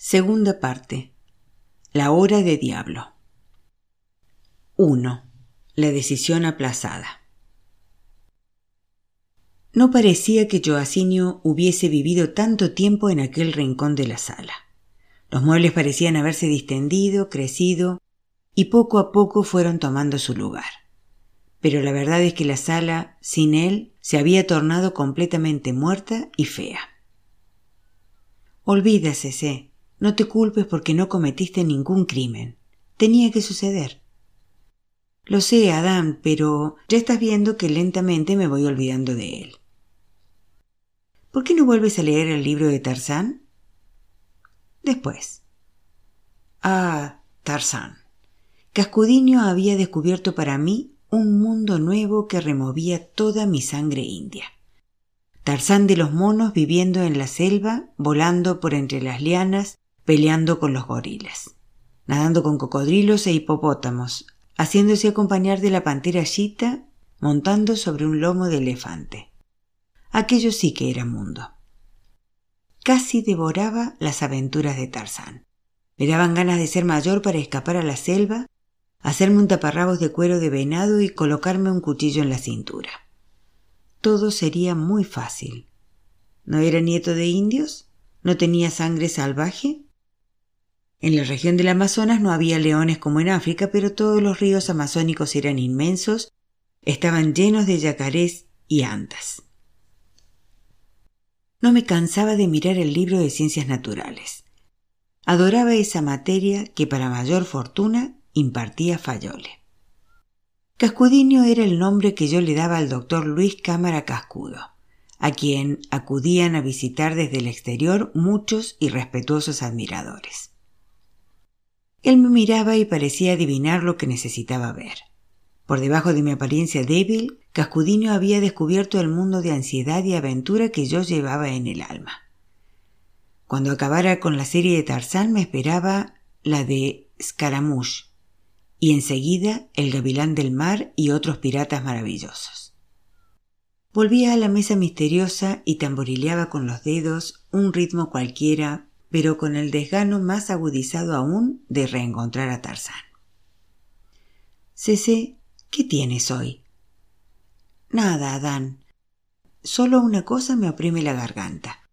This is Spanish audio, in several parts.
Segunda parte. La hora de diablo. 1. La decisión aplazada. No parecía que Joacinio hubiese vivido tanto tiempo en aquel rincón de la sala. Los muebles parecían haberse distendido, crecido, y poco a poco fueron tomando su lugar. Pero la verdad es que la sala, sin él, se había tornado completamente muerta y fea. Olvídase, no te culpes porque no cometiste ningún crimen. Tenía que suceder. Lo sé, Adán, pero ya estás viendo que lentamente me voy olvidando de él. ¿Por qué no vuelves a leer el libro de Tarzán? Después. Ah, Tarzán. Cascudiño había descubierto para mí un mundo nuevo que removía toda mi sangre india. Tarzán de los monos viviendo en la selva, volando por entre las lianas, peleando con los gorilas, nadando con cocodrilos e hipopótamos, haciéndose acompañar de la pantera chita, montando sobre un lomo de elefante. Aquello sí que era mundo. Casi devoraba las aventuras de Tarzán. Me daban ganas de ser mayor para escapar a la selva, hacerme un taparrabos de cuero de venado y colocarme un cuchillo en la cintura. Todo sería muy fácil. ¿No era nieto de indios? ¿No tenía sangre salvaje? En la región del Amazonas no había leones como en África, pero todos los ríos amazónicos eran inmensos, estaban llenos de yacarés y antas. No me cansaba de mirar el libro de ciencias naturales. Adoraba esa materia que para mayor fortuna impartía Fayole. Cascudiño era el nombre que yo le daba al doctor Luis Cámara Cascudo, a quien acudían a visitar desde el exterior muchos y respetuosos admiradores. Él me miraba y parecía adivinar lo que necesitaba ver. Por debajo de mi apariencia débil, Cascudiño había descubierto el mundo de ansiedad y aventura que yo llevaba en el alma. Cuando acabara con la serie de Tarzán me esperaba la de Scaramouche y enseguida El Gavilán del Mar y otros piratas maravillosos. Volvía a la mesa misteriosa y tamborileaba con los dedos un ritmo cualquiera pero con el desgano más agudizado aún de reencontrar a Tarzán. Cece, ¿qué tienes hoy? Nada, Adán. Solo una cosa me oprime la garganta.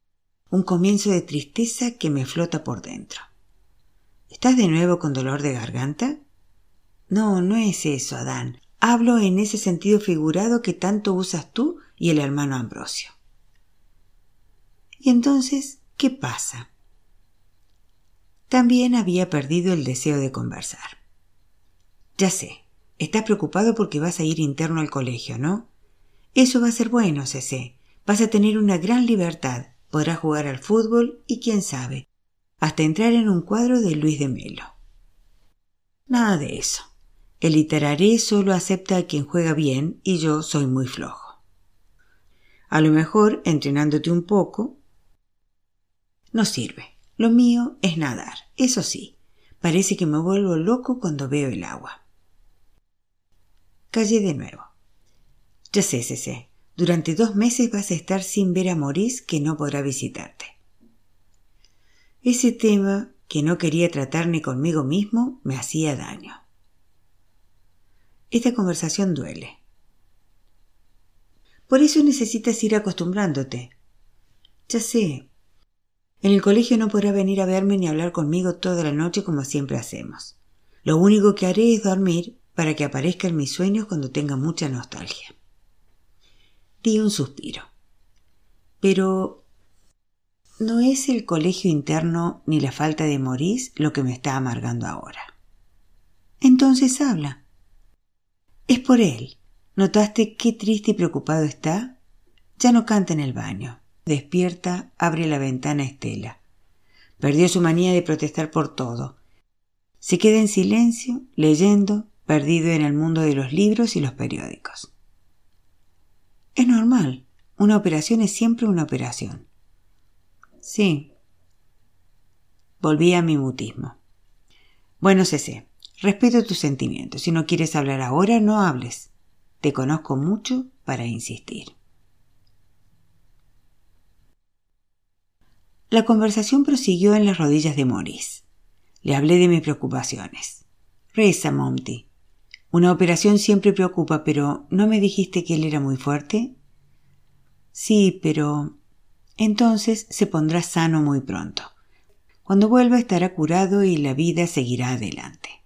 Un comienzo de tristeza que me flota por dentro. ¿Estás de nuevo con dolor de garganta? No, no es eso, Adán. Hablo en ese sentido figurado que tanto usas tú y el hermano Ambrosio. ¿Y entonces qué pasa? También había perdido el deseo de conversar. Ya sé, estás preocupado porque vas a ir interno al colegio, ¿no? Eso va a ser bueno, Cece. Vas a tener una gran libertad, podrás jugar al fútbol y quién sabe, hasta entrar en un cuadro de Luis de Melo. Nada de eso. El literaré solo acepta a quien juega bien y yo soy muy flojo. A lo mejor, entrenándote un poco, no sirve. Lo mío es nadar, eso sí. Parece que me vuelvo loco cuando veo el agua. Callé de nuevo. Ya sé, sé, Durante dos meses vas a estar sin ver a Maurice que no podrá visitarte. Ese tema que no quería tratar ni conmigo mismo me hacía daño. Esta conversación duele. Por eso necesitas ir acostumbrándote. Ya sé, en el colegio no podrá venir a verme ni hablar conmigo toda la noche como siempre hacemos. Lo único que haré es dormir para que aparezca en mis sueños cuando tenga mucha nostalgia. Di un suspiro. Pero no es el colegio interno ni la falta de Maurice lo que me está amargando ahora. Entonces habla. Es por él. ¿Notaste qué triste y preocupado está? Ya no canta en el baño. Despierta, abre la ventana Estela. Perdió su manía de protestar por todo. Se queda en silencio, leyendo, perdido en el mundo de los libros y los periódicos. Es normal. Una operación es siempre una operación. Sí. Volví a mi mutismo. Bueno, Cece, respeto tus sentimientos. Si no quieres hablar ahora, no hables. Te conozco mucho para insistir. La conversación prosiguió en las rodillas de Maurice. Le hablé de mis preocupaciones. Reza, Monty. Una operación siempre preocupa, pero ¿no me dijiste que él era muy fuerte? Sí, pero entonces se pondrá sano muy pronto. Cuando vuelva estará curado y la vida seguirá adelante.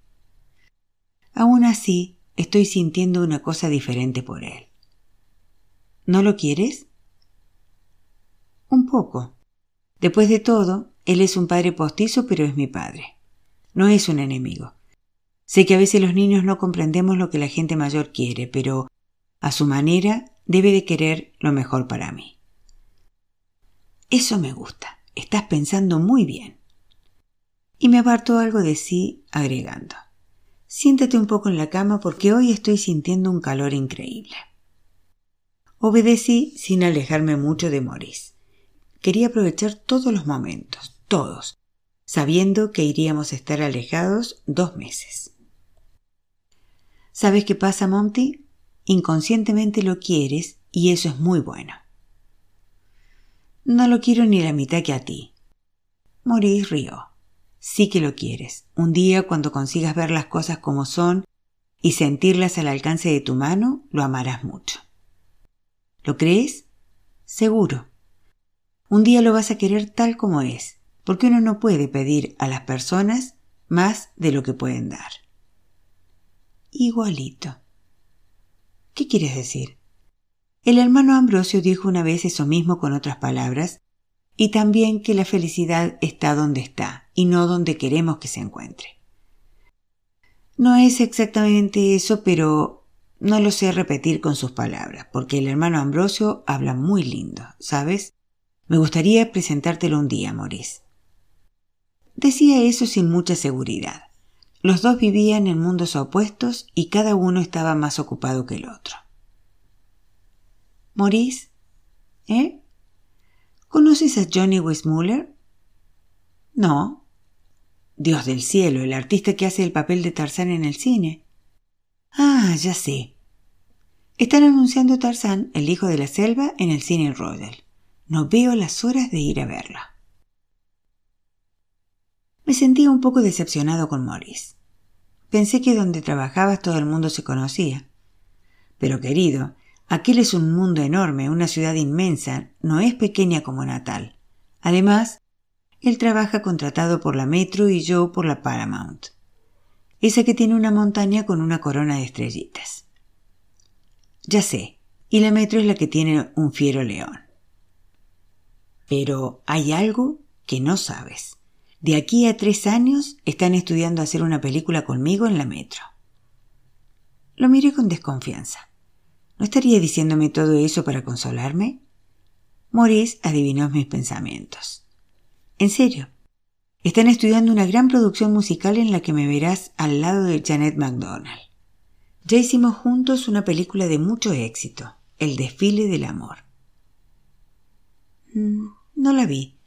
Aún así, estoy sintiendo una cosa diferente por él. ¿No lo quieres? Un poco. Después de todo, él es un padre postizo, pero es mi padre. No es un enemigo. Sé que a veces los niños no comprendemos lo que la gente mayor quiere, pero a su manera debe de querer lo mejor para mí. Eso me gusta. Estás pensando muy bien. Y me apartó algo de sí, agregando. Siéntate un poco en la cama porque hoy estoy sintiendo un calor increíble. Obedecí sin alejarme mucho de Maurice. Quería aprovechar todos los momentos, todos, sabiendo que iríamos a estar alejados dos meses. ¿Sabes qué pasa, Monty? Inconscientemente lo quieres y eso es muy bueno. No lo quiero ni la mitad que a ti. Maurice rió. Sí que lo quieres. Un día, cuando consigas ver las cosas como son y sentirlas al alcance de tu mano, lo amarás mucho. ¿Lo crees? Seguro. Un día lo vas a querer tal como es, porque uno no puede pedir a las personas más de lo que pueden dar. Igualito. ¿Qué quieres decir? El hermano Ambrosio dijo una vez eso mismo con otras palabras, y también que la felicidad está donde está y no donde queremos que se encuentre. No es exactamente eso, pero no lo sé repetir con sus palabras, porque el hermano Ambrosio habla muy lindo, ¿sabes? Me gustaría presentártelo un día, Maurice. Decía eso sin mucha seguridad. Los dos vivían en mundos opuestos y cada uno estaba más ocupado que el otro. Maurice, ¿eh? ¿Conoces a Johnny Westmuller? No. Dios del cielo, el artista que hace el papel de Tarzán en el cine. Ah, ya sé. Están anunciando Tarzán, el hijo de la selva, en el cine Royal. No veo las horas de ir a verla. Me sentía un poco decepcionado con Maurice. Pensé que donde trabajabas todo el mundo se conocía. Pero querido, Aquel es un mundo enorme, una ciudad inmensa, no es pequeña como Natal. Además, él trabaja contratado por la Metro y yo por la Paramount. Esa que tiene una montaña con una corona de estrellitas. Ya sé, y la Metro es la que tiene un fiero león. Pero hay algo que no sabes. De aquí a tres años están estudiando hacer una película conmigo en la Metro. Lo miré con desconfianza. ¿No estaría diciéndome todo eso para consolarme? Maurice adivinó mis pensamientos. En serio. Están estudiando una gran producción musical en la que me verás al lado de Janet MacDonald. Ya hicimos juntos una película de mucho éxito, El desfile del amor. Mm, no la vi.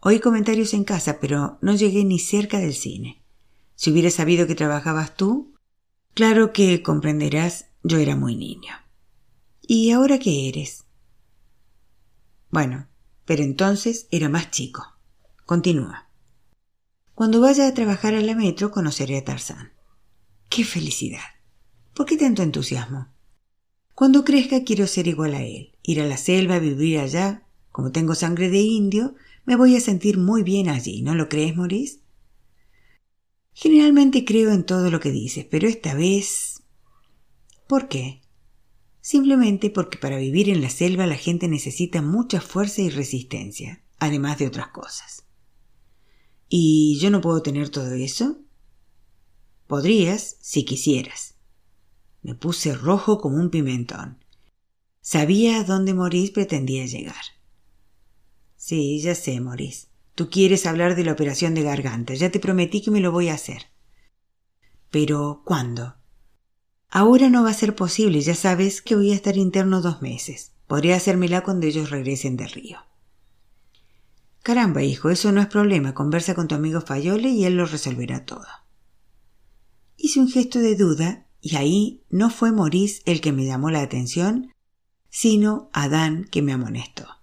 Oí comentarios en casa, pero no llegué ni cerca del cine. Si hubiera sabido que trabajabas tú, claro que comprenderás, yo era muy niño. ¿Y ahora qué eres? Bueno, pero entonces era más chico. Continúa. Cuando vaya a trabajar a la metro conoceré a Tarzán. ¡Qué felicidad! ¿Por qué tanto entusiasmo? Cuando crezca quiero ser igual a él, ir a la selva, vivir allá. Como tengo sangre de indio, me voy a sentir muy bien allí, ¿no lo crees, Maurice? Generalmente creo en todo lo que dices, pero esta vez... ¿Por qué? simplemente porque para vivir en la selva la gente necesita mucha fuerza y resistencia, además de otras cosas. ¿Y yo no puedo tener todo eso? Podrías, si quisieras. Me puse rojo como un pimentón. Sabía a dónde Maurice pretendía llegar. Sí, ya sé, Maurice. Tú quieres hablar de la operación de garganta. Ya te prometí que me lo voy a hacer. Pero, ¿cuándo? Ahora no va a ser posible, ya sabes que voy a estar interno dos meses. Podría hacérmela cuando ellos regresen del río. Caramba, hijo, eso no es problema. Conversa con tu amigo Fayole y él lo resolverá todo. Hice un gesto de duda y ahí no fue Maurice el que me llamó la atención, sino Adán que me amonestó.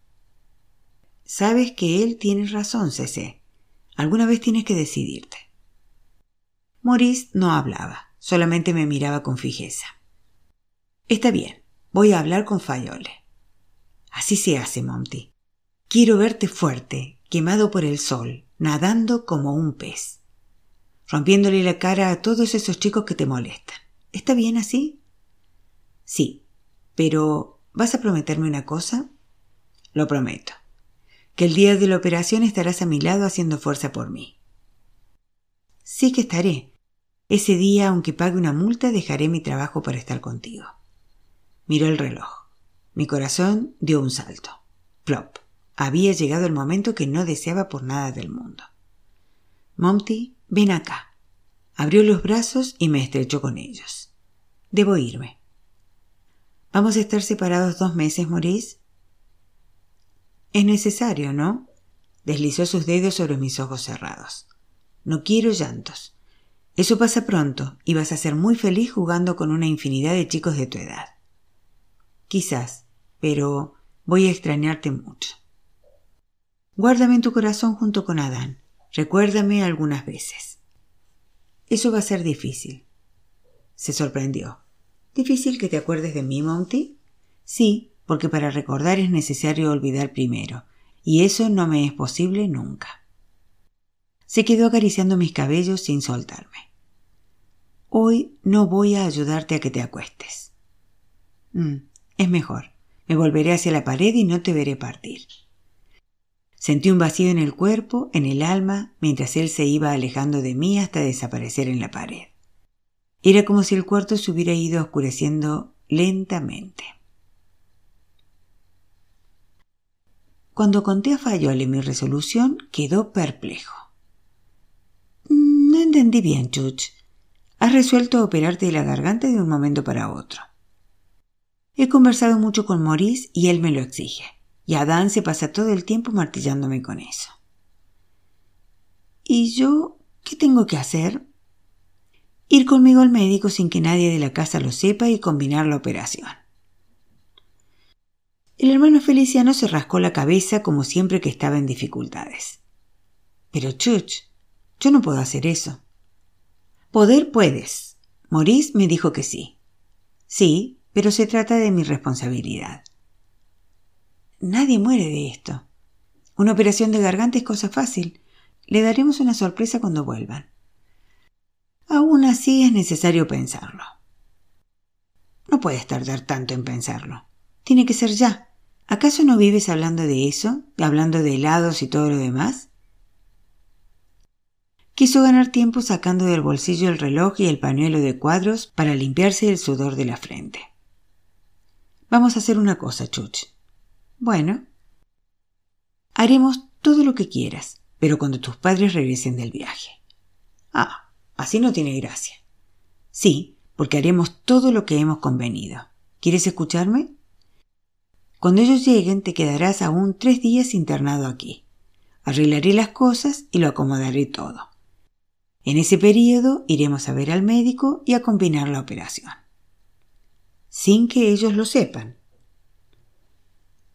Sabes que él tiene razón, Cece. Alguna vez tienes que decidirte. Maurice no hablaba, solamente me miraba con fijeza. Está bien, voy a hablar con Fayole. Así se hace, Monty. Quiero verte fuerte, quemado por el sol, nadando como un pez, rompiéndole la cara a todos esos chicos que te molestan. ¿Está bien así? Sí, pero ¿vas a prometerme una cosa? Lo prometo. Que el día de la operación estarás a mi lado haciendo fuerza por mí. Sí que estaré. Ese día, aunque pague una multa, dejaré mi trabajo para estar contigo. Miró el reloj. Mi corazón dio un salto. Plop. Había llegado el momento que no deseaba por nada del mundo. Monty, ven acá. Abrió los brazos y me estrechó con ellos. Debo irme. ¿Vamos a estar separados dos meses, Maurice? Es necesario, ¿no? Deslizó sus dedos sobre mis ojos cerrados. No quiero llantos. Eso pasa pronto y vas a ser muy feliz jugando con una infinidad de chicos de tu edad. Quizás, pero voy a extrañarte mucho. Guárdame en tu corazón junto con Adán. Recuérdame algunas veces. Eso va a ser difícil. Se sorprendió. ¿Difícil que te acuerdes de mí, Monty? Sí, porque para recordar es necesario olvidar primero, y eso no me es posible nunca. Se quedó acariciando mis cabellos sin soltarme. Hoy no voy a ayudarte a que te acuestes. Mm, es mejor. Me volveré hacia la pared y no te veré partir. Sentí un vacío en el cuerpo, en el alma, mientras él se iba alejando de mí hasta desaparecer en la pared. Era como si el cuarto se hubiera ido oscureciendo lentamente. Cuando conté a Fayole mi resolución, quedó perplejo. No entendí bien, Chuch. Has resuelto operarte de la garganta de un momento para otro. He conversado mucho con Maurice y él me lo exige. Y Adán se pasa todo el tiempo martillándome con eso. ¿Y yo qué tengo que hacer? Ir conmigo al médico sin que nadie de la casa lo sepa y combinar la operación. El hermano Feliciano se rascó la cabeza como siempre que estaba en dificultades. Pero Chuch, yo no puedo hacer eso. Poder puedes. Maurice me dijo que sí. Sí, pero se trata de mi responsabilidad. Nadie muere de esto. Una operación de garganta es cosa fácil. Le daremos una sorpresa cuando vuelvan. Aún así es necesario pensarlo. No puedes tardar tanto en pensarlo. Tiene que ser ya. ¿Acaso no vives hablando de eso, hablando de helados y todo lo demás? Quiso ganar tiempo sacando del bolsillo el reloj y el pañuelo de cuadros para limpiarse el sudor de la frente. Vamos a hacer una cosa, Chuch. Bueno. Haremos todo lo que quieras, pero cuando tus padres regresen del viaje. Ah, así no tiene gracia. Sí, porque haremos todo lo que hemos convenido. ¿Quieres escucharme? Cuando ellos lleguen te quedarás aún tres días internado aquí. Arreglaré las cosas y lo acomodaré todo. En ese periodo iremos a ver al médico y a combinar la operación. Sin que ellos lo sepan.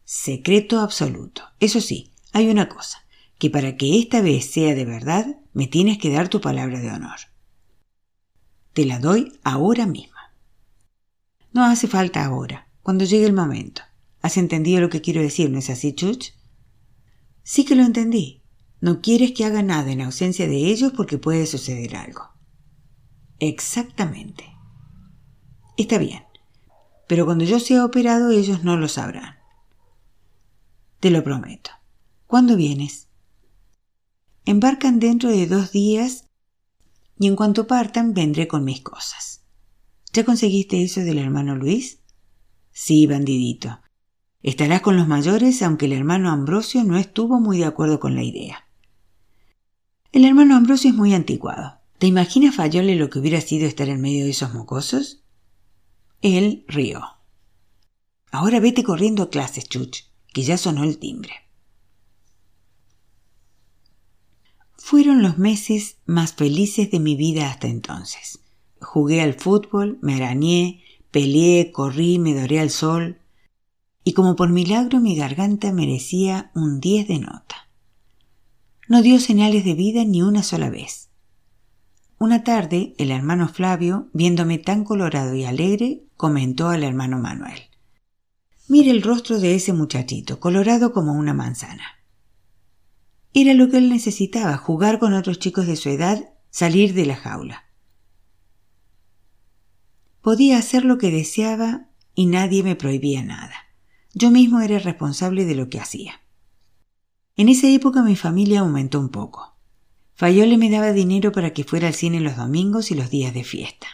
Secreto absoluto. Eso sí, hay una cosa, que para que esta vez sea de verdad, me tienes que dar tu palabra de honor. Te la doy ahora mismo. No hace falta ahora, cuando llegue el momento. ¿Has entendido lo que quiero decir, no es así, Chuch? Sí que lo entendí. No quieres que haga nada en ausencia de ellos porque puede suceder algo. Exactamente. Está bien. Pero cuando yo sea operado ellos no lo sabrán. Te lo prometo. ¿Cuándo vienes? Embarcan dentro de dos días y en cuanto partan vendré con mis cosas. ¿Ya conseguiste eso del hermano Luis? Sí, bandidito. Estarás con los mayores aunque el hermano Ambrosio no estuvo muy de acuerdo con la idea. El hermano Ambrosio es muy anticuado. ¿Te imaginas Fayole lo que hubiera sido estar en medio de esos mocosos? Él rió. Ahora vete corriendo a clases, Chuch, que ya sonó el timbre. Fueron los meses más felices de mi vida hasta entonces. Jugué al fútbol, me arañé, peleé, corrí, me doré al sol, y como por milagro mi garganta merecía un diez de nota. No dio señales de vida ni una sola vez. Una tarde, el hermano Flavio, viéndome tan colorado y alegre, comentó al hermano Manuel. Mire el rostro de ese muchachito, colorado como una manzana. Era lo que él necesitaba, jugar con otros chicos de su edad, salir de la jaula. Podía hacer lo que deseaba y nadie me prohibía nada. Yo mismo era responsable de lo que hacía. En esa época mi familia aumentó un poco. Fayole me daba dinero para que fuera al cine los domingos y los días de fiesta.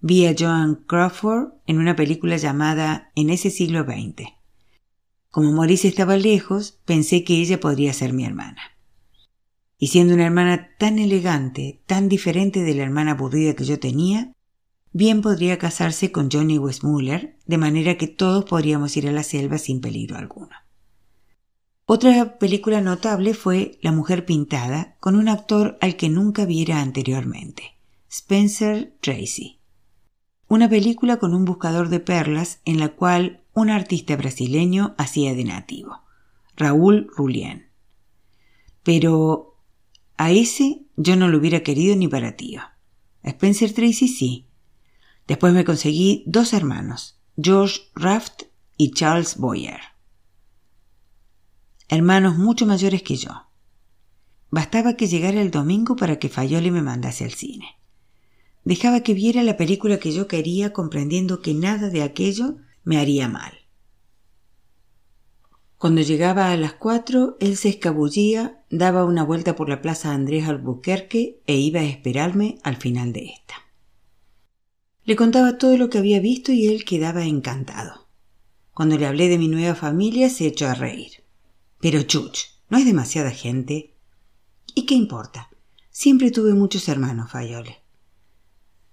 Vi a Joan Crawford en una película llamada En ese siglo XX. Como Maurice estaba lejos, pensé que ella podría ser mi hermana. Y siendo una hermana tan elegante, tan diferente de la hermana aburrida que yo tenía, bien podría casarse con Johnny Westmuller, de manera que todos podríamos ir a la selva sin peligro alguno. Otra película notable fue La mujer pintada, con un actor al que nunca viera anteriormente, Spencer Tracy. Una película con un buscador de perlas en la cual un artista brasileño hacía de nativo, Raúl Rulien. Pero a ese yo no lo hubiera querido ni para tío. Spencer Tracy sí. Después me conseguí dos hermanos, George Raft y Charles Boyer. Hermanos mucho mayores que yo. Bastaba que llegara el domingo para que Fayoli me mandase al cine. Dejaba que viera la película que yo quería comprendiendo que nada de aquello me haría mal. Cuando llegaba a las cuatro, él se escabullía, daba una vuelta por la plaza Andrés Albuquerque e iba a esperarme al final de esta. Le contaba todo lo que había visto y él quedaba encantado. Cuando le hablé de mi nueva familia se echó a reír. Pero Chuch, ¿no es demasiada gente? ¿Y qué importa? Siempre tuve muchos hermanos, Fayole.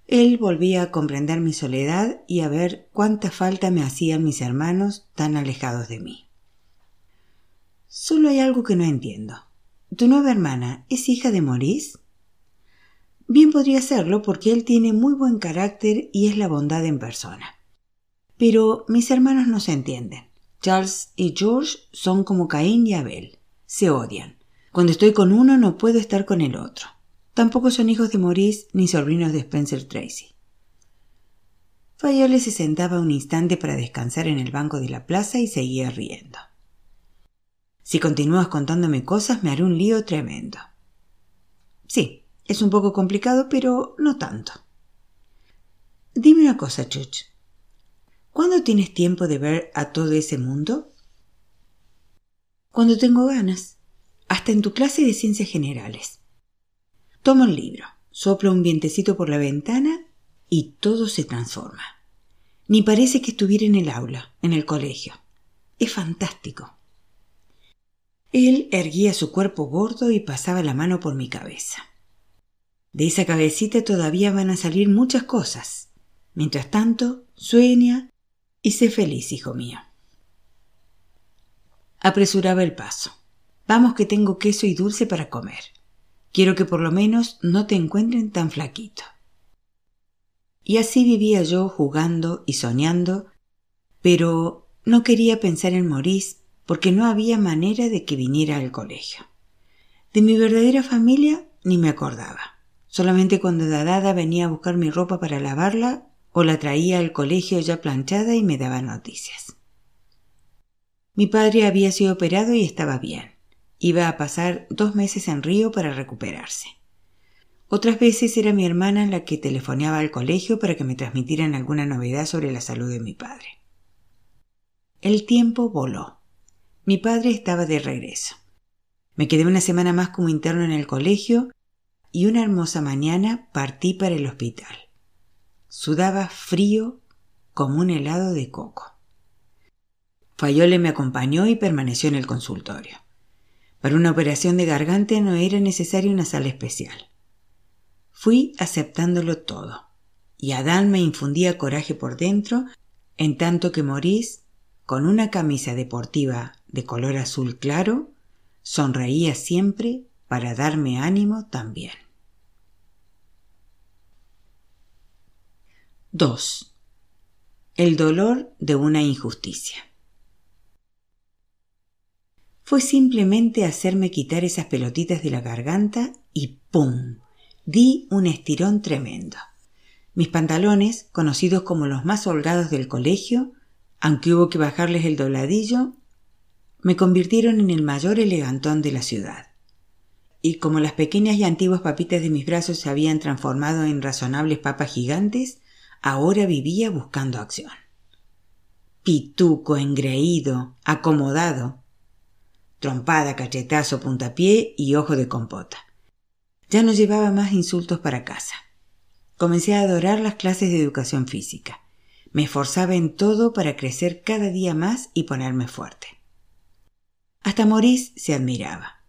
Él volvía a comprender mi soledad y a ver cuánta falta me hacían mis hermanos tan alejados de mí. Solo hay algo que no entiendo. ¿Tu nueva hermana es hija de Maurice? Bien podría serlo porque él tiene muy buen carácter y es la bondad en persona. Pero mis hermanos no se entienden. Charles y George son como Caín y Abel. Se odian. Cuando estoy con uno no puedo estar con el otro. Tampoco son hijos de Maurice ni sobrinos de Spencer Tracy. Fayole se sentaba un instante para descansar en el banco de la plaza y seguía riendo. Si continúas contándome cosas me haré un lío tremendo. Es un poco complicado, pero no tanto. Dime una cosa, Chuch. ¿Cuándo tienes tiempo de ver a todo ese mundo? Cuando tengo ganas, hasta en tu clase de ciencias generales. Tomo el libro, soplo un vientecito por la ventana y todo se transforma. Ni parece que estuviera en el aula, en el colegio. Es fantástico. Él erguía su cuerpo gordo y pasaba la mano por mi cabeza. De esa cabecita todavía van a salir muchas cosas. Mientras tanto, sueña y sé feliz, hijo mío. Apresuraba el paso. Vamos que tengo queso y dulce para comer. Quiero que por lo menos no te encuentren tan flaquito. Y así vivía yo jugando y soñando, pero no quería pensar en Maurice porque no había manera de que viniera al colegio. De mi verdadera familia ni me acordaba. Solamente cuando Dadada venía a buscar mi ropa para lavarla o la traía al colegio ya planchada y me daba noticias. Mi padre había sido operado y estaba bien. Iba a pasar dos meses en Río para recuperarse. Otras veces era mi hermana la que telefoneaba al colegio para que me transmitieran alguna novedad sobre la salud de mi padre. El tiempo voló. Mi padre estaba de regreso. Me quedé una semana más como interno en el colegio y una hermosa mañana partí para el hospital. Sudaba frío como un helado de coco. Fayole me acompañó y permaneció en el consultorio. Para una operación de garganta no era necesaria una sala especial. Fui aceptándolo todo, y Adán me infundía coraje por dentro, en tanto que Maurice, con una camisa deportiva de color azul claro, sonreía siempre para darme ánimo también. 2. El dolor de una injusticia. fue simplemente hacerme quitar esas pelotitas de la garganta y ¡pum! Di un estirón tremendo. Mis pantalones, conocidos como los más holgados del colegio, aunque hubo que bajarles el dobladillo, me convirtieron en el mayor elegantón de la ciudad. Y como las pequeñas y antiguas papitas de mis brazos se habían transformado en razonables papas gigantes, ahora vivía buscando acción. Pituco, engreído, acomodado. Trompada, cachetazo, puntapié y ojo de compota. Ya no llevaba más insultos para casa. Comencé a adorar las clases de educación física. Me esforzaba en todo para crecer cada día más y ponerme fuerte. Hasta Maurice se admiraba.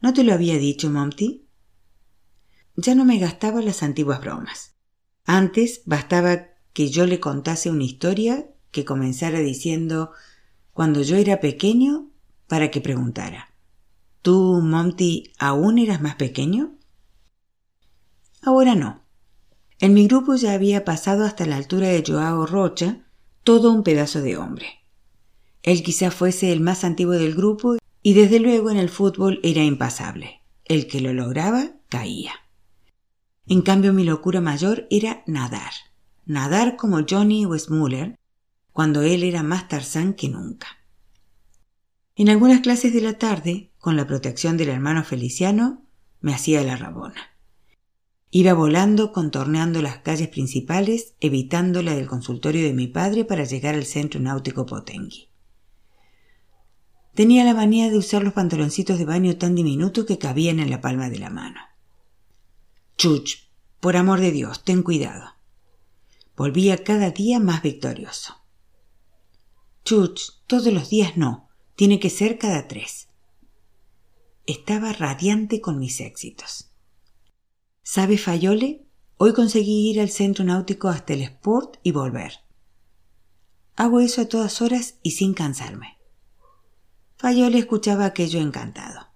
¿No te lo había dicho, Monty? Ya no me gastaba las antiguas bromas. Antes bastaba que yo le contase una historia que comenzara diciendo cuando yo era pequeño para que preguntara ¿Tú, Monty, aún eras más pequeño? Ahora no. En mi grupo ya había pasado hasta la altura de Joao Rocha todo un pedazo de hombre. Él quizá fuese el más antiguo del grupo y desde luego en el fútbol era impasable. El que lo lograba caía. En cambio mi locura mayor era nadar. Nadar como Johnny Westmuller, cuando él era más tarzán que nunca. En algunas clases de la tarde, con la protección del hermano Feliciano, me hacía la rabona. Iba volando, contorneando las calles principales, evitando la del consultorio de mi padre para llegar al centro náutico Potengui. Tenía la manía de usar los pantaloncitos de baño tan diminutos que cabían en la palma de la mano. Chuch, por amor de Dios, ten cuidado. Volvía cada día más victorioso. Chuch, todos los días no, tiene que ser cada tres. Estaba radiante con mis éxitos. ¿Sabe Fayole? Hoy conseguí ir al centro náutico hasta el Sport y volver. Hago eso a todas horas y sin cansarme. Fayole escuchaba aquello encantado.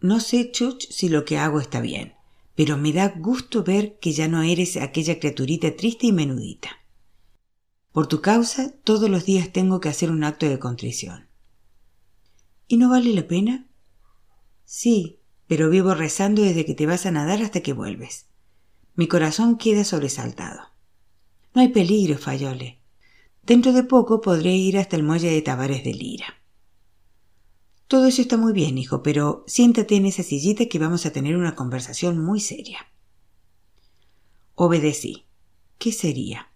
No sé, Chuch, si lo que hago está bien, pero me da gusto ver que ya no eres aquella criaturita triste y menudita. Por tu causa, todos los días tengo que hacer un acto de contrición. ¿Y no vale la pena? Sí, pero vivo rezando desde que te vas a nadar hasta que vuelves. Mi corazón queda sobresaltado. No hay peligro, Fayole. Dentro de poco podré ir hasta el muelle de Tavares de Lira. Todo eso está muy bien, hijo, pero siéntate en esa sillita que vamos a tener una conversación muy seria. Obedecí. ¿Qué sería?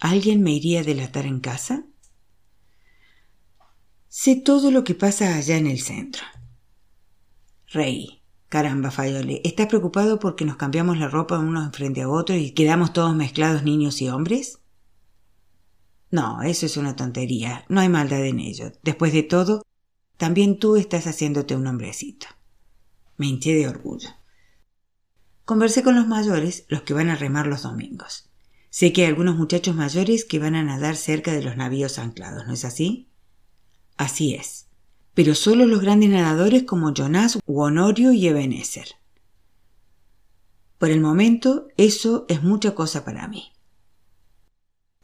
¿Alguien me iría a delatar en casa? Sé todo lo que pasa allá en el centro. Reí. Caramba, Fayole, ¿estás preocupado porque nos cambiamos la ropa unos frente a otros y quedamos todos mezclados niños y hombres? No, eso es una tontería. No hay maldad en ello. Después de todo, también tú estás haciéndote un hombrecito. Me hinché de orgullo. Conversé con los mayores, los que van a remar los domingos. Sé que hay algunos muchachos mayores que van a nadar cerca de los navíos anclados, ¿no es así? Así es pero solo los grandes nadadores como Jonás, Honorio y Ebenezer. Por el momento, eso es mucha cosa para mí.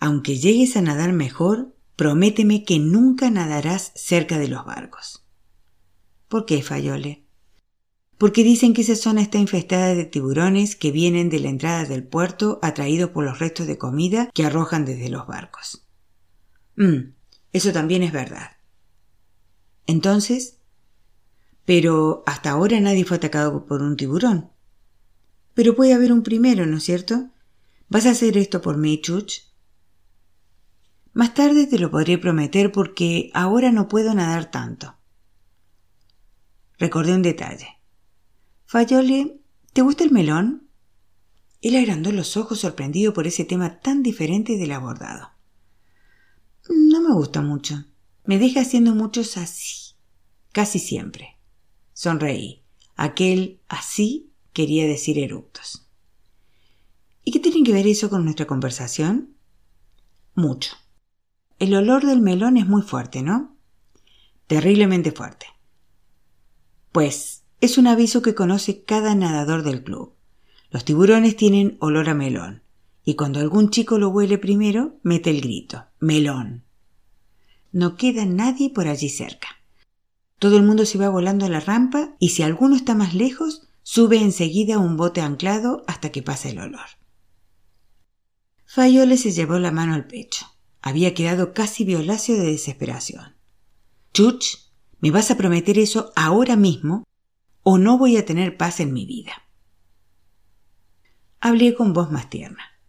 Aunque llegues a nadar mejor, prométeme que nunca nadarás cerca de los barcos. ¿Por qué, Fayole? Porque dicen que esa zona está infestada de tiburones que vienen de la entrada del puerto atraídos por los restos de comida que arrojan desde los barcos. Mm, eso también es verdad. Entonces, pero hasta ahora nadie fue atacado por un tiburón. Pero puede haber un primero, ¿no es cierto? ¿Vas a hacer esto por mí, Chuch? Más tarde te lo podré prometer porque ahora no puedo nadar tanto. Recordé un detalle. Fayole, ¿te gusta el melón? Él agrandó los ojos sorprendido por ese tema tan diferente del abordado. No me gusta mucho. Me deja haciendo muchos así, casi siempre. Sonreí. Aquel así quería decir eructos. ¿Y qué tiene que ver eso con nuestra conversación? Mucho. El olor del melón es muy fuerte, ¿no? Terriblemente fuerte. Pues es un aviso que conoce cada nadador del club. Los tiburones tienen olor a melón, y cuando algún chico lo huele primero, mete el grito, melón. No queda nadie por allí cerca. Todo el mundo se va volando a la rampa y si alguno está más lejos, sube enseguida un bote anclado hasta que pase el olor. Fayole se llevó la mano al pecho. Había quedado casi violáceo de desesperación. Chuch, me vas a prometer eso ahora mismo o no voy a tener paz en mi vida. Hablé con voz más tierna.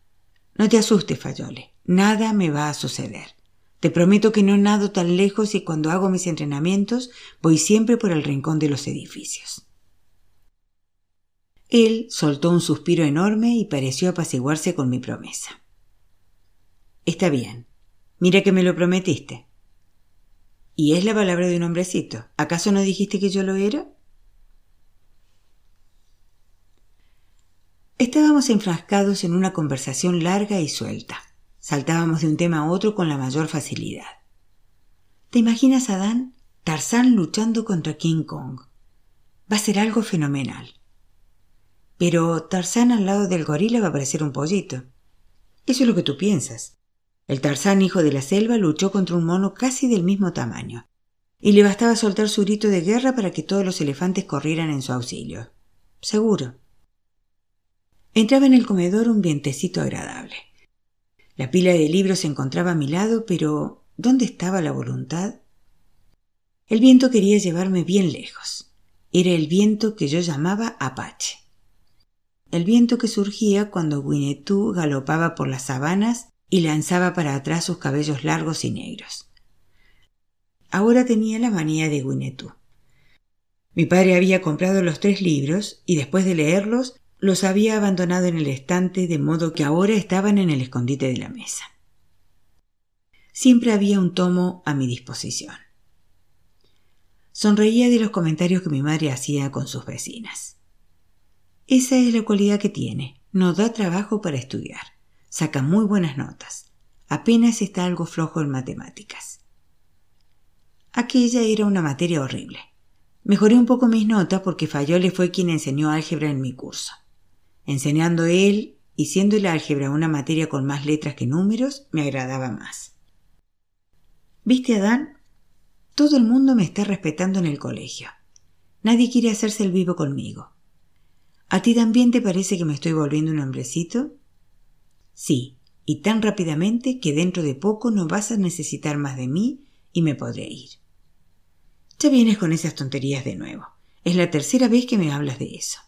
No te asustes, Fayole. Nada me va a suceder. Te prometo que no nado tan lejos y cuando hago mis entrenamientos voy siempre por el rincón de los edificios. Él soltó un suspiro enorme y pareció apaciguarse con mi promesa. Está bien. Mira que me lo prometiste. Y es la palabra de un hombrecito. ¿Acaso no dijiste que yo lo era? Estábamos enfrascados en una conversación larga y suelta. Saltábamos de un tema a otro con la mayor facilidad. ¿Te imaginas a Dan? Tarzán luchando contra King Kong. Va a ser algo fenomenal. Pero Tarzán al lado del gorila va a parecer un pollito. Eso es lo que tú piensas. El Tarzán hijo de la selva luchó contra un mono casi del mismo tamaño, y le bastaba soltar su grito de guerra para que todos los elefantes corrieran en su auxilio. Seguro. Entraba en el comedor un vientecito agradable. La pila de libros se encontraba a mi lado, pero ¿dónde estaba la voluntad? El viento quería llevarme bien lejos. Era el viento que yo llamaba Apache. El viento que surgía cuando Winnetou galopaba por las sabanas y lanzaba para atrás sus cabellos largos y negros. Ahora tenía la manía de Winnetou. Mi padre había comprado los tres libros y después de leerlos los había abandonado en el estante de modo que ahora estaban en el escondite de la mesa. Siempre había un tomo a mi disposición. Sonreía de los comentarios que mi madre hacía con sus vecinas. Esa es la cualidad que tiene. No da trabajo para estudiar. Saca muy buenas notas. Apenas está algo flojo en matemáticas. Aquella era una materia horrible. Mejoré un poco mis notas porque Fayole fue quien enseñó álgebra en mi curso. Enseñando él y siendo el álgebra una materia con más letras que números, me agradaba más. ¿Viste, Adán? Todo el mundo me está respetando en el colegio. Nadie quiere hacerse el vivo conmigo. ¿A ti también te parece que me estoy volviendo un hombrecito? Sí, y tan rápidamente que dentro de poco no vas a necesitar más de mí y me podré ir. Ya vienes con esas tonterías de nuevo. Es la tercera vez que me hablas de eso.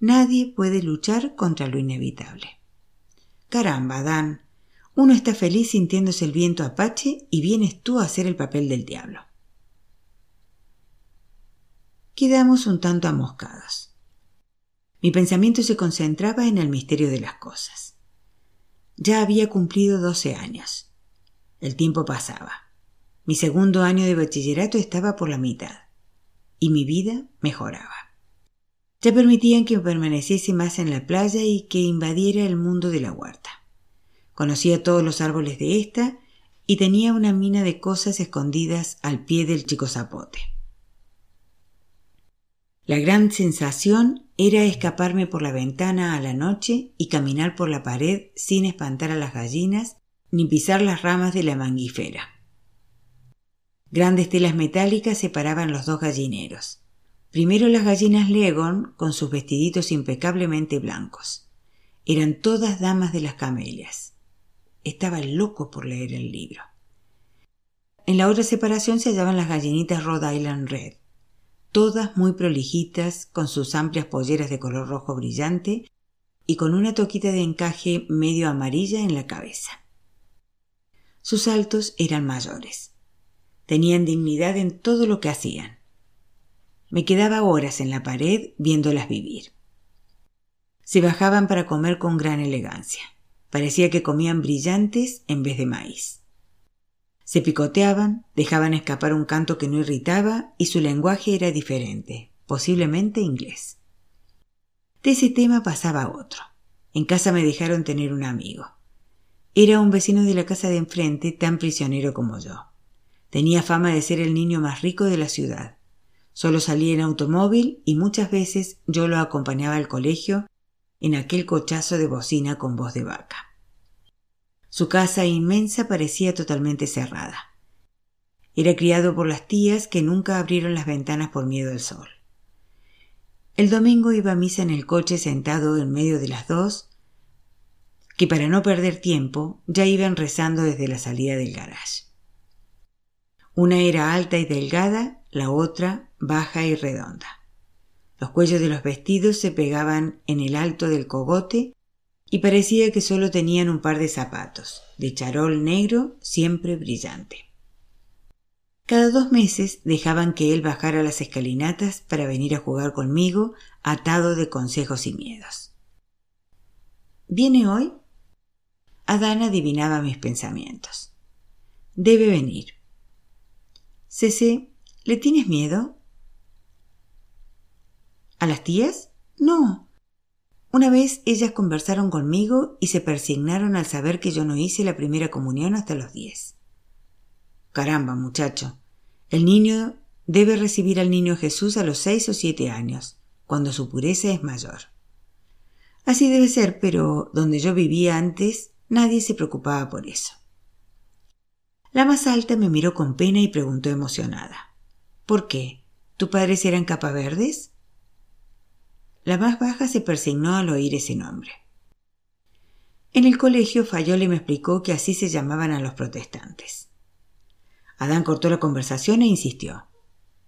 Nadie puede luchar contra lo inevitable. Caramba, Dan. Uno está feliz sintiéndose el viento apache y vienes tú a hacer el papel del diablo. Quedamos un tanto amoscados. Mi pensamiento se concentraba en el misterio de las cosas. Ya había cumplido doce años. El tiempo pasaba. Mi segundo año de bachillerato estaba por la mitad. Y mi vida mejoraba. Ya permitían que permaneciese más en la playa y que invadiera el mundo de la huerta. Conocía todos los árboles de esta y tenía una mina de cosas escondidas al pie del chico zapote. La gran sensación era escaparme por la ventana a la noche y caminar por la pared sin espantar a las gallinas ni pisar las ramas de la manguifera. Grandes telas metálicas separaban los dos gallineros. Primero las gallinas Legon con sus vestiditos impecablemente blancos. Eran todas damas de las camelias. Estaba loco por leer el libro. En la otra separación se hallaban las gallinitas Rhode Island Red, todas muy prolijitas, con sus amplias polleras de color rojo brillante y con una toquita de encaje medio amarilla en la cabeza. Sus saltos eran mayores. Tenían dignidad en todo lo que hacían. Me quedaba horas en la pared viéndolas vivir. Se bajaban para comer con gran elegancia. Parecía que comían brillantes en vez de maíz. Se picoteaban, dejaban escapar un canto que no irritaba y su lenguaje era diferente, posiblemente inglés. De ese tema pasaba otro. En casa me dejaron tener un amigo. Era un vecino de la casa de enfrente tan prisionero como yo. Tenía fama de ser el niño más rico de la ciudad. Solo salía en automóvil y muchas veces yo lo acompañaba al colegio en aquel cochazo de bocina con voz de vaca. Su casa inmensa parecía totalmente cerrada. Era criado por las tías que nunca abrieron las ventanas por miedo al sol. El domingo iba a misa en el coche sentado en medio de las dos, que para no perder tiempo ya iban rezando desde la salida del garage. Una era alta y delgada, la otra baja y redonda. Los cuellos de los vestidos se pegaban en el alto del cogote y parecía que solo tenían un par de zapatos, de charol negro siempre brillante. Cada dos meses dejaban que él bajara las escalinatas para venir a jugar conmigo, atado de consejos y miedos. ¿Viene hoy? Adán adivinaba mis pensamientos. Debe venir. Cece, ¿le tienes miedo? ¿A las tías? No. Una vez ellas conversaron conmigo y se persignaron al saber que yo no hice la primera comunión hasta los diez. Caramba, muchacho, el niño debe recibir al niño Jesús a los seis o siete años, cuando su pureza es mayor. Así debe ser, pero donde yo vivía antes nadie se preocupaba por eso. La más alta me miró con pena y preguntó emocionada. ¿Por qué? ¿Tu padres eran capaverdes? La más baja se persignó al oír ese nombre. En el colegio Fayole me explicó que así se llamaban a los protestantes. Adán cortó la conversación e insistió.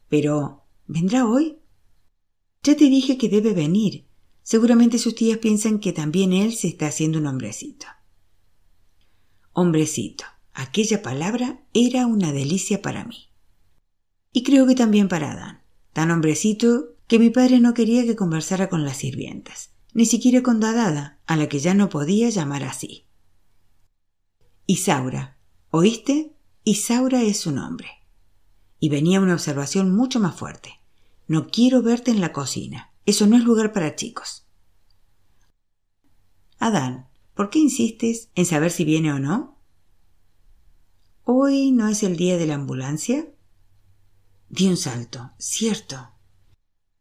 Pero, ¿vendrá hoy? Ya te dije que debe venir. Seguramente sus tías piensan que también él se está haciendo un hombrecito. Hombrecito. Aquella palabra era una delicia para mí. Y creo que también para Adán. Tan hombrecito que mi padre no quería que conversara con las sirvientas, ni siquiera con Dadada, a la que ya no podía llamar así. Isaura, ¿oíste? Isaura es su nombre. Y venía una observación mucho más fuerte. No quiero verte en la cocina. Eso no es lugar para chicos. Adán, ¿por qué insistes en saber si viene o no? ¿Hoy no es el día de la ambulancia? Di un salto. Cierto.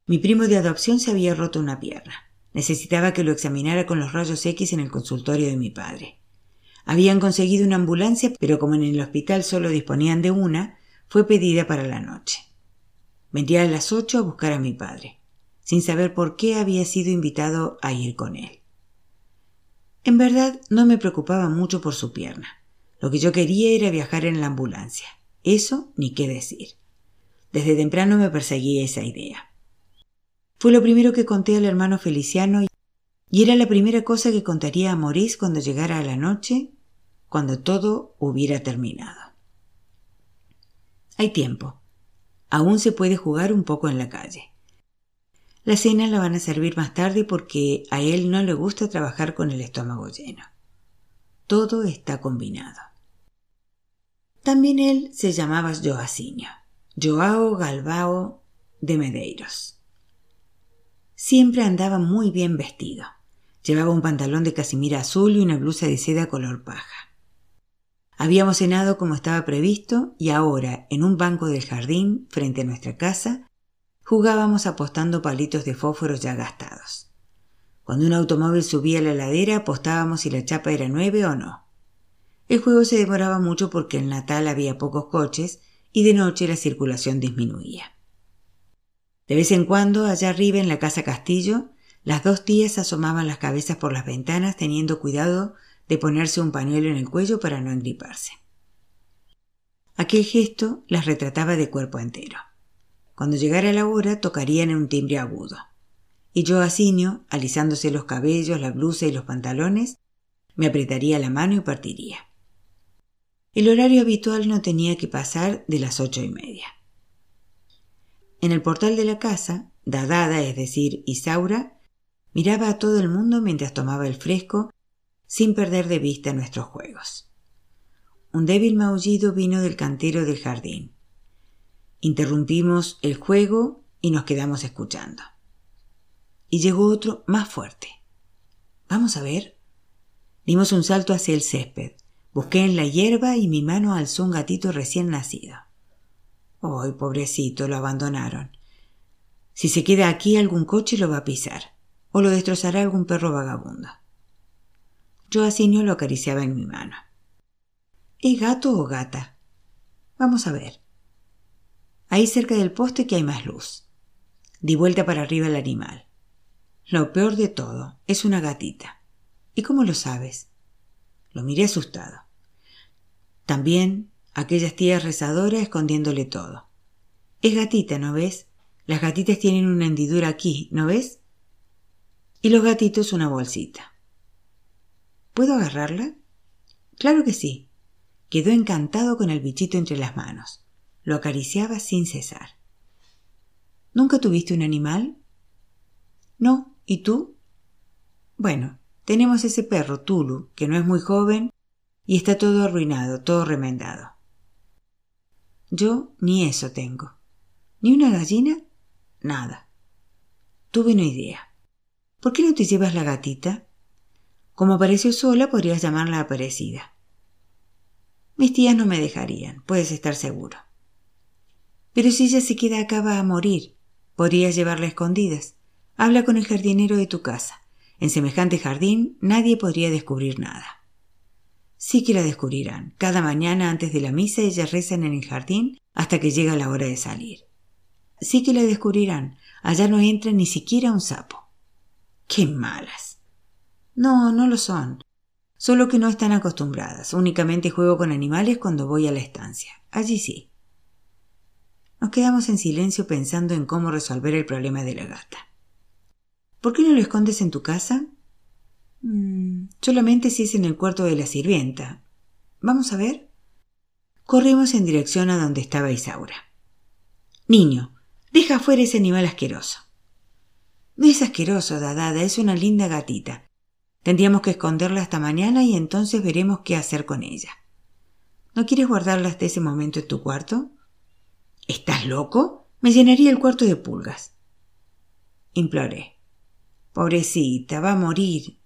Mi primo de adopción se había roto una pierna. Necesitaba que lo examinara con los rayos X en el consultorio de mi padre. Habían conseguido una ambulancia, pero como en el hospital solo disponían de una, fue pedida para la noche. Vendí a las ocho a buscar a mi padre, sin saber por qué había sido invitado a ir con él. En verdad no me preocupaba mucho por su pierna. Lo que yo quería era viajar en la ambulancia. Eso ni qué decir. Desde temprano me perseguía esa idea. Fue lo primero que conté al hermano Feliciano y era la primera cosa que contaría a Maurice cuando llegara la noche, cuando todo hubiera terminado. Hay tiempo. Aún se puede jugar un poco en la calle. La cena la van a servir más tarde porque a él no le gusta trabajar con el estómago lleno. Todo está combinado. También él se llamaba Joacinho, Joao Galbao de Medeiros. Siempre andaba muy bien vestido. Llevaba un pantalón de casimira azul y una blusa de seda color paja. Habíamos cenado como estaba previsto y ahora, en un banco del jardín, frente a nuestra casa, jugábamos apostando palitos de fósforos ya gastados. Cuando un automóvil subía la ladera apostábamos si la chapa era nueve o no. El juego se demoraba mucho porque en Natal había pocos coches y de noche la circulación disminuía. De vez en cuando, allá arriba en la casa Castillo, las dos tías asomaban las cabezas por las ventanas teniendo cuidado de ponerse un pañuelo en el cuello para no engriparse. Aquel gesto las retrataba de cuerpo entero. Cuando llegara la hora tocarían en un timbre agudo. Y yo, Asinio, alisándose los cabellos, la blusa y los pantalones, me apretaría la mano y partiría. El horario habitual no tenía que pasar de las ocho y media. En el portal de la casa, Dadada, es decir, Isaura, Miraba a todo el mundo mientras tomaba el fresco, sin perder de vista nuestros juegos. Un débil maullido vino del cantero del jardín. Interrumpimos el juego y nos quedamos escuchando. Y llegó otro más fuerte. Vamos a ver. Dimos un salto hacia el césped. Busqué en la hierba y mi mano alzó un gatito recién nacido. ¡Ay, pobrecito! Lo abandonaron. Si se queda aquí algún coche lo va a pisar o lo destrozará algún perro vagabundo. Yo así lo acariciaba en mi mano. ¿Es gato o gata? Vamos a ver. ahí cerca del poste que hay más luz. Di vuelta para arriba el animal. Lo peor de todo es una gatita. ¿Y cómo lo sabes? Lo miré asustado. También aquellas tías rezadoras escondiéndole todo. Es gatita, ¿no ves? Las gatitas tienen una hendidura aquí, ¿no ves? Y los gatitos una bolsita. ¿Puedo agarrarla? Claro que sí. Quedó encantado con el bichito entre las manos. Lo acariciaba sin cesar. ¿Nunca tuviste un animal? No. ¿Y tú? Bueno, tenemos ese perro, Tulu, que no es muy joven y está todo arruinado, todo remendado. Yo ni eso tengo. ¿Ni una gallina? Nada. Tuve una idea. ¿Por qué no te llevas la gatita? Como apareció sola, podrías llamarla Aparecida. Mis tías no me dejarían, puedes estar seguro. Pero si ella se queda acá a morir. Podrías llevarla a escondidas. Habla con el jardinero de tu casa. En semejante jardín nadie podría descubrir nada. Sí que la descubrirán. Cada mañana antes de la misa ellas rezan en el jardín hasta que llega la hora de salir. Sí que la descubrirán. Allá no entra ni siquiera un sapo. ¡Qué malas! No, no lo son. Solo que no están acostumbradas. Únicamente juego con animales cuando voy a la estancia. Allí sí. Nos quedamos en silencio pensando en cómo resolver el problema de la gata. ¿Por qué no lo escondes en tu casa? Mm, solamente si es en el cuarto de la sirvienta. Vamos a ver. Corrimos en dirección a donde estaba Isaura. Niño, deja fuera ese animal asqueroso. No es asqueroso, Dadada, es una linda gatita. Tendríamos que esconderla hasta mañana y entonces veremos qué hacer con ella. ¿No quieres guardarla hasta ese momento en tu cuarto? ¿Estás loco? Me llenaría el cuarto de pulgas. Imploré. Pobrecita, va a morir.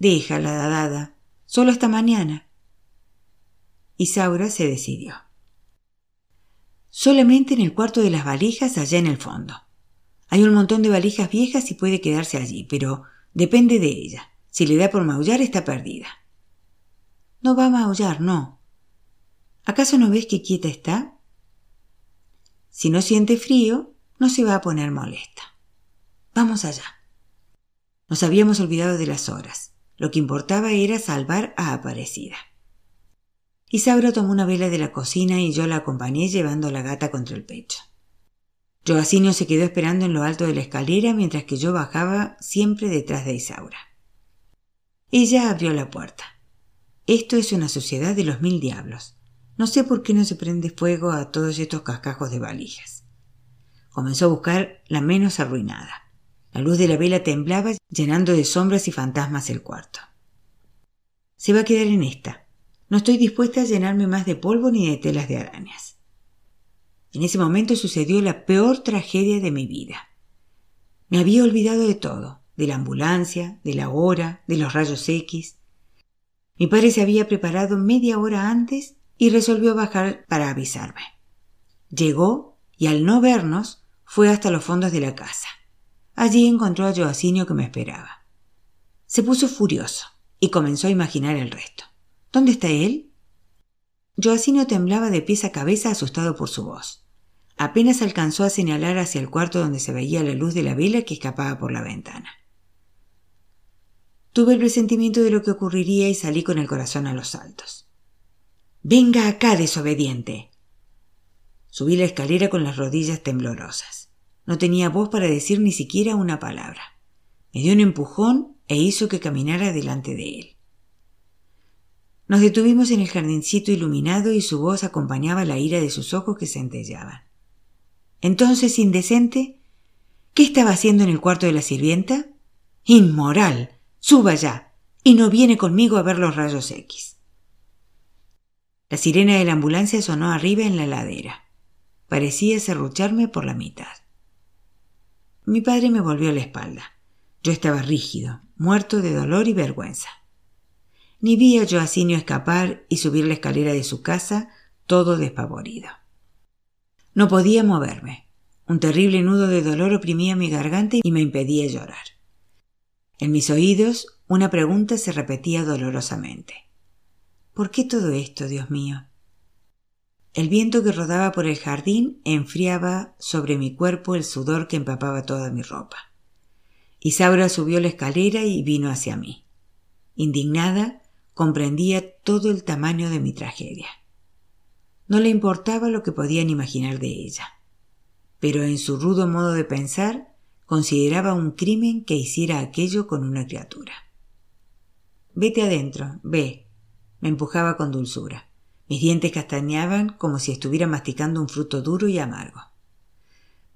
Déjala, dadada. Solo hasta mañana. Isaura se decidió. Solamente en el cuarto de las valijas allá en el fondo. Hay un montón de valijas viejas y puede quedarse allí, pero depende de ella. Si le da por maullar está perdida. No va a maullar, no. ¿Acaso no ves que quieta está? Si no siente frío, no se va a poner molesta. Vamos allá. Nos habíamos olvidado de las horas. Lo que importaba era salvar a Aparecida. Isaura tomó una vela de la cocina y yo la acompañé llevando a la gata contra el pecho. Joacinio se quedó esperando en lo alto de la escalera mientras que yo bajaba siempre detrás de Isaura. Ella abrió la puerta. Esto es una sociedad de los mil diablos. No sé por qué no se prende fuego a todos estos cascajos de valijas. Comenzó a buscar la menos arruinada. La luz de la vela temblaba, llenando de sombras y fantasmas el cuarto. Se va a quedar en esta. No estoy dispuesta a llenarme más de polvo ni de telas de arañas. En ese momento sucedió la peor tragedia de mi vida. Me había olvidado de todo de la ambulancia, de la hora, de los rayos X. Mi padre se había preparado media hora antes y resolvió bajar para avisarme. Llegó y al no vernos fue hasta los fondos de la casa. Allí encontró a Joacinio que me esperaba. Se puso furioso y comenzó a imaginar el resto. ¿Dónde está él? Joacinio temblaba de pies a cabeza asustado por su voz. Apenas alcanzó a señalar hacia el cuarto donde se veía la luz de la vela que escapaba por la ventana. Tuve el presentimiento de lo que ocurriría y salí con el corazón a los saltos. Venga acá, desobediente. Subí la escalera con las rodillas temblorosas. No tenía voz para decir ni siquiera una palabra. Me dio un empujón e hizo que caminara delante de él. Nos detuvimos en el jardincito iluminado y su voz acompañaba la ira de sus ojos que centellaban. Entonces, indecente, ¿qué estaba haciendo en el cuarto de la sirvienta? Inmoral. Suba ya y no viene conmigo a ver los rayos X. La sirena de la ambulancia sonó arriba en la ladera. Parecía serrucharme por la mitad. Mi padre me volvió la espalda. Yo estaba rígido, muerto de dolor y vergüenza. Ni vi a Joacinio escapar y subir la escalera de su casa, todo despavorido. No podía moverme. Un terrible nudo de dolor oprimía mi garganta y me impedía llorar. En mis oídos una pregunta se repetía dolorosamente. ¿Por qué todo esto, Dios mío? El viento que rodaba por el jardín enfriaba sobre mi cuerpo el sudor que empapaba toda mi ropa. Isaura subió la escalera y vino hacia mí. Indignada, comprendía todo el tamaño de mi tragedia. No le importaba lo que podían imaginar de ella, pero en su rudo modo de pensar consideraba un crimen que hiciera aquello con una criatura. Vete adentro, ve, me empujaba con dulzura. Mis dientes castañaban como si estuviera masticando un fruto duro y amargo.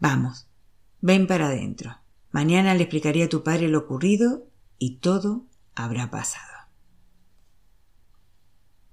Vamos, ven para adentro. Mañana le explicaré a tu padre lo ocurrido y todo habrá pasado.